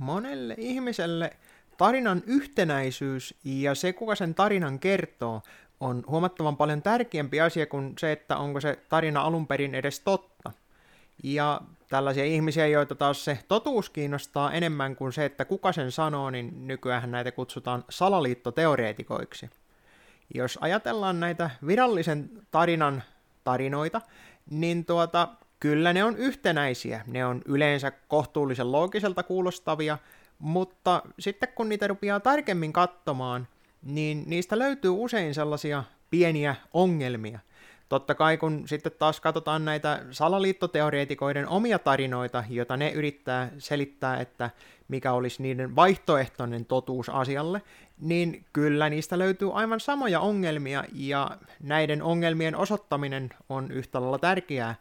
monelle ihmiselle tarinan yhtenäisyys ja se, kuka sen tarinan kertoo, on huomattavan paljon tärkeämpi asia kuin se, että onko se tarina alun perin edes totta. Ja tällaisia ihmisiä, joita taas se totuus kiinnostaa enemmän kuin se, että kuka sen sanoo, niin nykyään näitä kutsutaan salaliittoteoreetikoiksi. Jos ajatellaan näitä virallisen tarinan tarinoita, niin tuota, kyllä ne on yhtenäisiä. Ne on yleensä kohtuullisen loogiselta kuulostavia, mutta sitten kun niitä rupeaa tarkemmin katsomaan, niin niistä löytyy usein sellaisia pieniä ongelmia. Totta kai kun sitten taas katsotaan näitä salaliittoteoreetikoiden omia tarinoita, joita ne yrittää selittää, että mikä olisi niiden vaihtoehtoinen totuus asialle, niin kyllä niistä löytyy aivan samoja ongelmia, ja näiden ongelmien osoittaminen on yhtä lailla tärkeää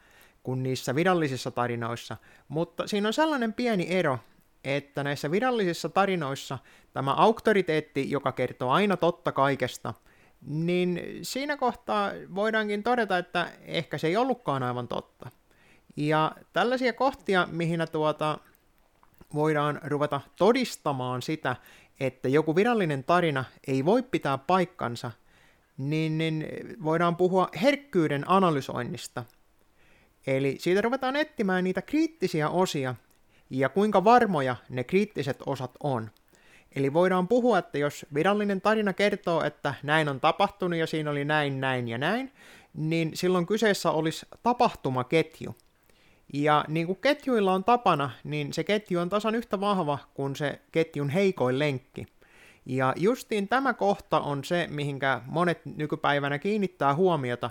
kuin niissä virallisissa tarinoissa. Mutta siinä on sellainen pieni ero, että näissä virallisissa tarinoissa tämä auktoriteetti, joka kertoo aina totta kaikesta, niin siinä kohtaa voidaankin todeta, että ehkä se ei ollutkaan aivan totta. Ja tällaisia kohtia, mihin tuota, voidaan ruveta todistamaan sitä, että joku virallinen tarina ei voi pitää paikkansa, niin, niin voidaan puhua herkkyyden analysoinnista. Eli siitä ruvetaan etsimään niitä kriittisiä osia, ja kuinka varmoja ne kriittiset osat on. Eli voidaan puhua, että jos virallinen tarina kertoo, että näin on tapahtunut ja siinä oli näin, näin ja näin, niin silloin kyseessä olisi tapahtumaketju. Ja niin kuin ketjuilla on tapana, niin se ketju on tasan yhtä vahva kuin se ketjun heikoin lenkki. Ja justiin tämä kohta on se, mihinkä monet nykypäivänä kiinnittää huomiota,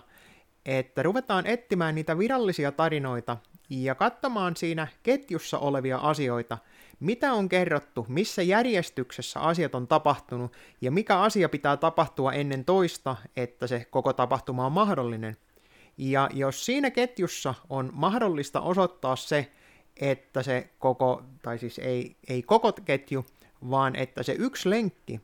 että ruvetaan etsimään niitä virallisia tarinoita ja katsomaan siinä ketjussa olevia asioita, mitä on kerrottu, missä järjestyksessä asiat on tapahtunut ja mikä asia pitää tapahtua ennen toista, että se koko tapahtuma on mahdollinen. Ja jos siinä ketjussa on mahdollista osoittaa se, että se koko, tai siis ei, ei koko ketju, vaan että se yksi lenkki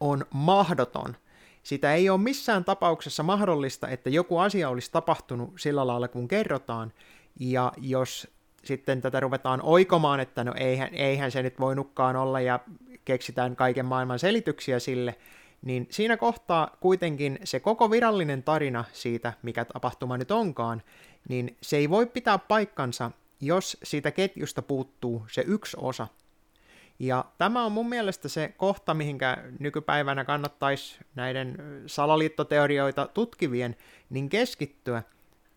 on mahdoton, sitä ei ole missään tapauksessa mahdollista, että joku asia olisi tapahtunut sillä lailla, kun kerrotaan, ja jos sitten tätä ruvetaan oikomaan, että no eihän, eihän se nyt voinutkaan olla ja keksitään kaiken maailman selityksiä sille, niin siinä kohtaa kuitenkin se koko virallinen tarina siitä, mikä tapahtuma nyt onkaan, niin se ei voi pitää paikkansa, jos siitä ketjusta puuttuu se yksi osa. Ja tämä on mun mielestä se kohta, mihinkä nykypäivänä kannattaisi näiden salaliittoteorioita tutkivien niin keskittyä –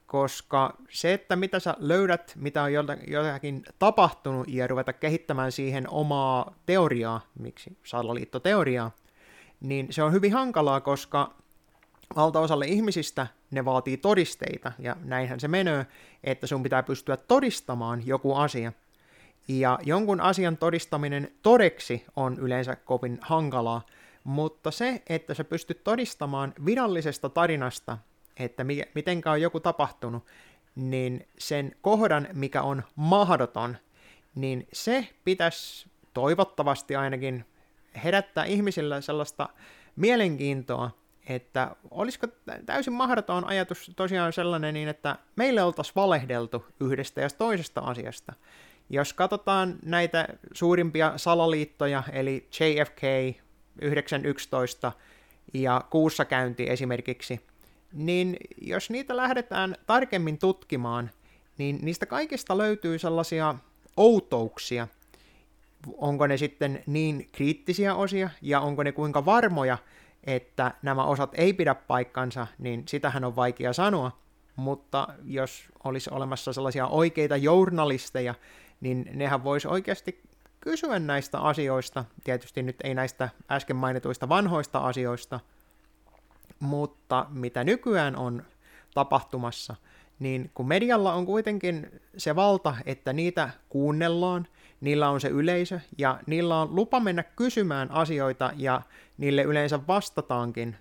koska se, että mitä sä löydät, mitä on jotakin tapahtunut ja ruveta kehittämään siihen omaa teoriaa, miksi salaliittoteoriaa, niin se on hyvin hankalaa, koska valtaosalle ihmisistä ne vaatii todisteita, ja näinhän se menee, että sun pitää pystyä todistamaan joku asia. Ja jonkun asian todistaminen todeksi on yleensä kovin hankalaa, mutta se, että sä pystyt todistamaan virallisesta tarinasta, että mi- mitenkä on joku tapahtunut, niin sen kohdan, mikä on mahdoton, niin se pitäisi toivottavasti ainakin herättää ihmisillä sellaista mielenkiintoa, että olisiko täysin mahdoton ajatus tosiaan sellainen niin, että meille oltaisiin valehdeltu yhdestä ja toisesta asiasta. Jos katsotaan näitä suurimpia salaliittoja, eli JFK 911 ja kuussakäynti esimerkiksi, niin jos niitä lähdetään tarkemmin tutkimaan, niin niistä kaikista löytyy sellaisia outouksia. Onko ne sitten niin kriittisiä osia ja onko ne kuinka varmoja, että nämä osat ei pidä paikkansa, niin sitähän on vaikea sanoa. Mutta jos olisi olemassa sellaisia oikeita journalisteja, niin nehän voisi oikeasti kysyä näistä asioista, tietysti nyt ei näistä äsken mainituista vanhoista asioista, mutta mitä nykyään on tapahtumassa, niin kun medialla on kuitenkin se valta, että niitä kuunnellaan, niillä on se yleisö ja niillä on lupa mennä kysymään asioita ja niille yleensä vastataankin.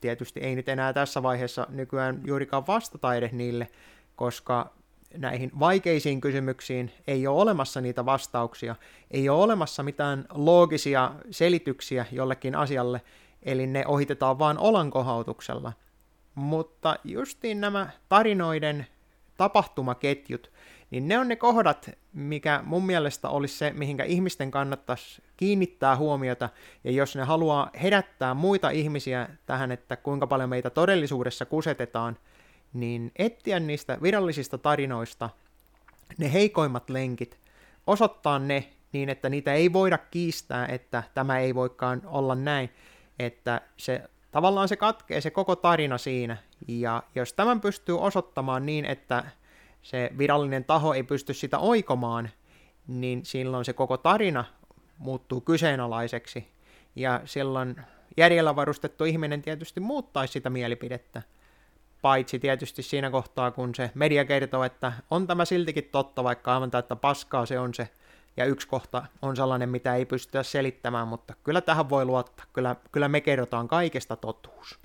Tietysti ei nyt enää tässä vaiheessa nykyään juurikaan vastata edes niille, koska näihin vaikeisiin kysymyksiin. Ei ole olemassa niitä vastauksia, ei ole olemassa mitään loogisia selityksiä jollekin asialle, eli ne ohitetaan vain olankohautuksella. Mutta justiin nämä tarinoiden tapahtumaketjut, niin ne on ne kohdat, mikä mun mielestä olisi se, mihinkä ihmisten kannattaisi kiinnittää huomiota, ja jos ne haluaa herättää muita ihmisiä tähän, että kuinka paljon meitä todellisuudessa kusetetaan, niin etsiä niistä virallisista tarinoista ne heikoimmat lenkit, osoittaa ne niin, että niitä ei voida kiistää, että tämä ei voikaan olla näin, että se tavallaan se katkee se koko tarina siinä, ja jos tämän pystyy osoittamaan niin, että se virallinen taho ei pysty sitä oikomaan, niin silloin se koko tarina muuttuu kyseenalaiseksi, ja silloin järjellä varustettu ihminen tietysti muuttaisi sitä mielipidettä, paitsi tietysti siinä kohtaa, kun se media kertoo, että on tämä siltikin totta, vaikka aivan täyttä paskaa se on se, ja yksi kohta on sellainen, mitä ei pystytä selittämään, mutta kyllä tähän voi luottaa, kyllä, kyllä me kerrotaan kaikesta totuus.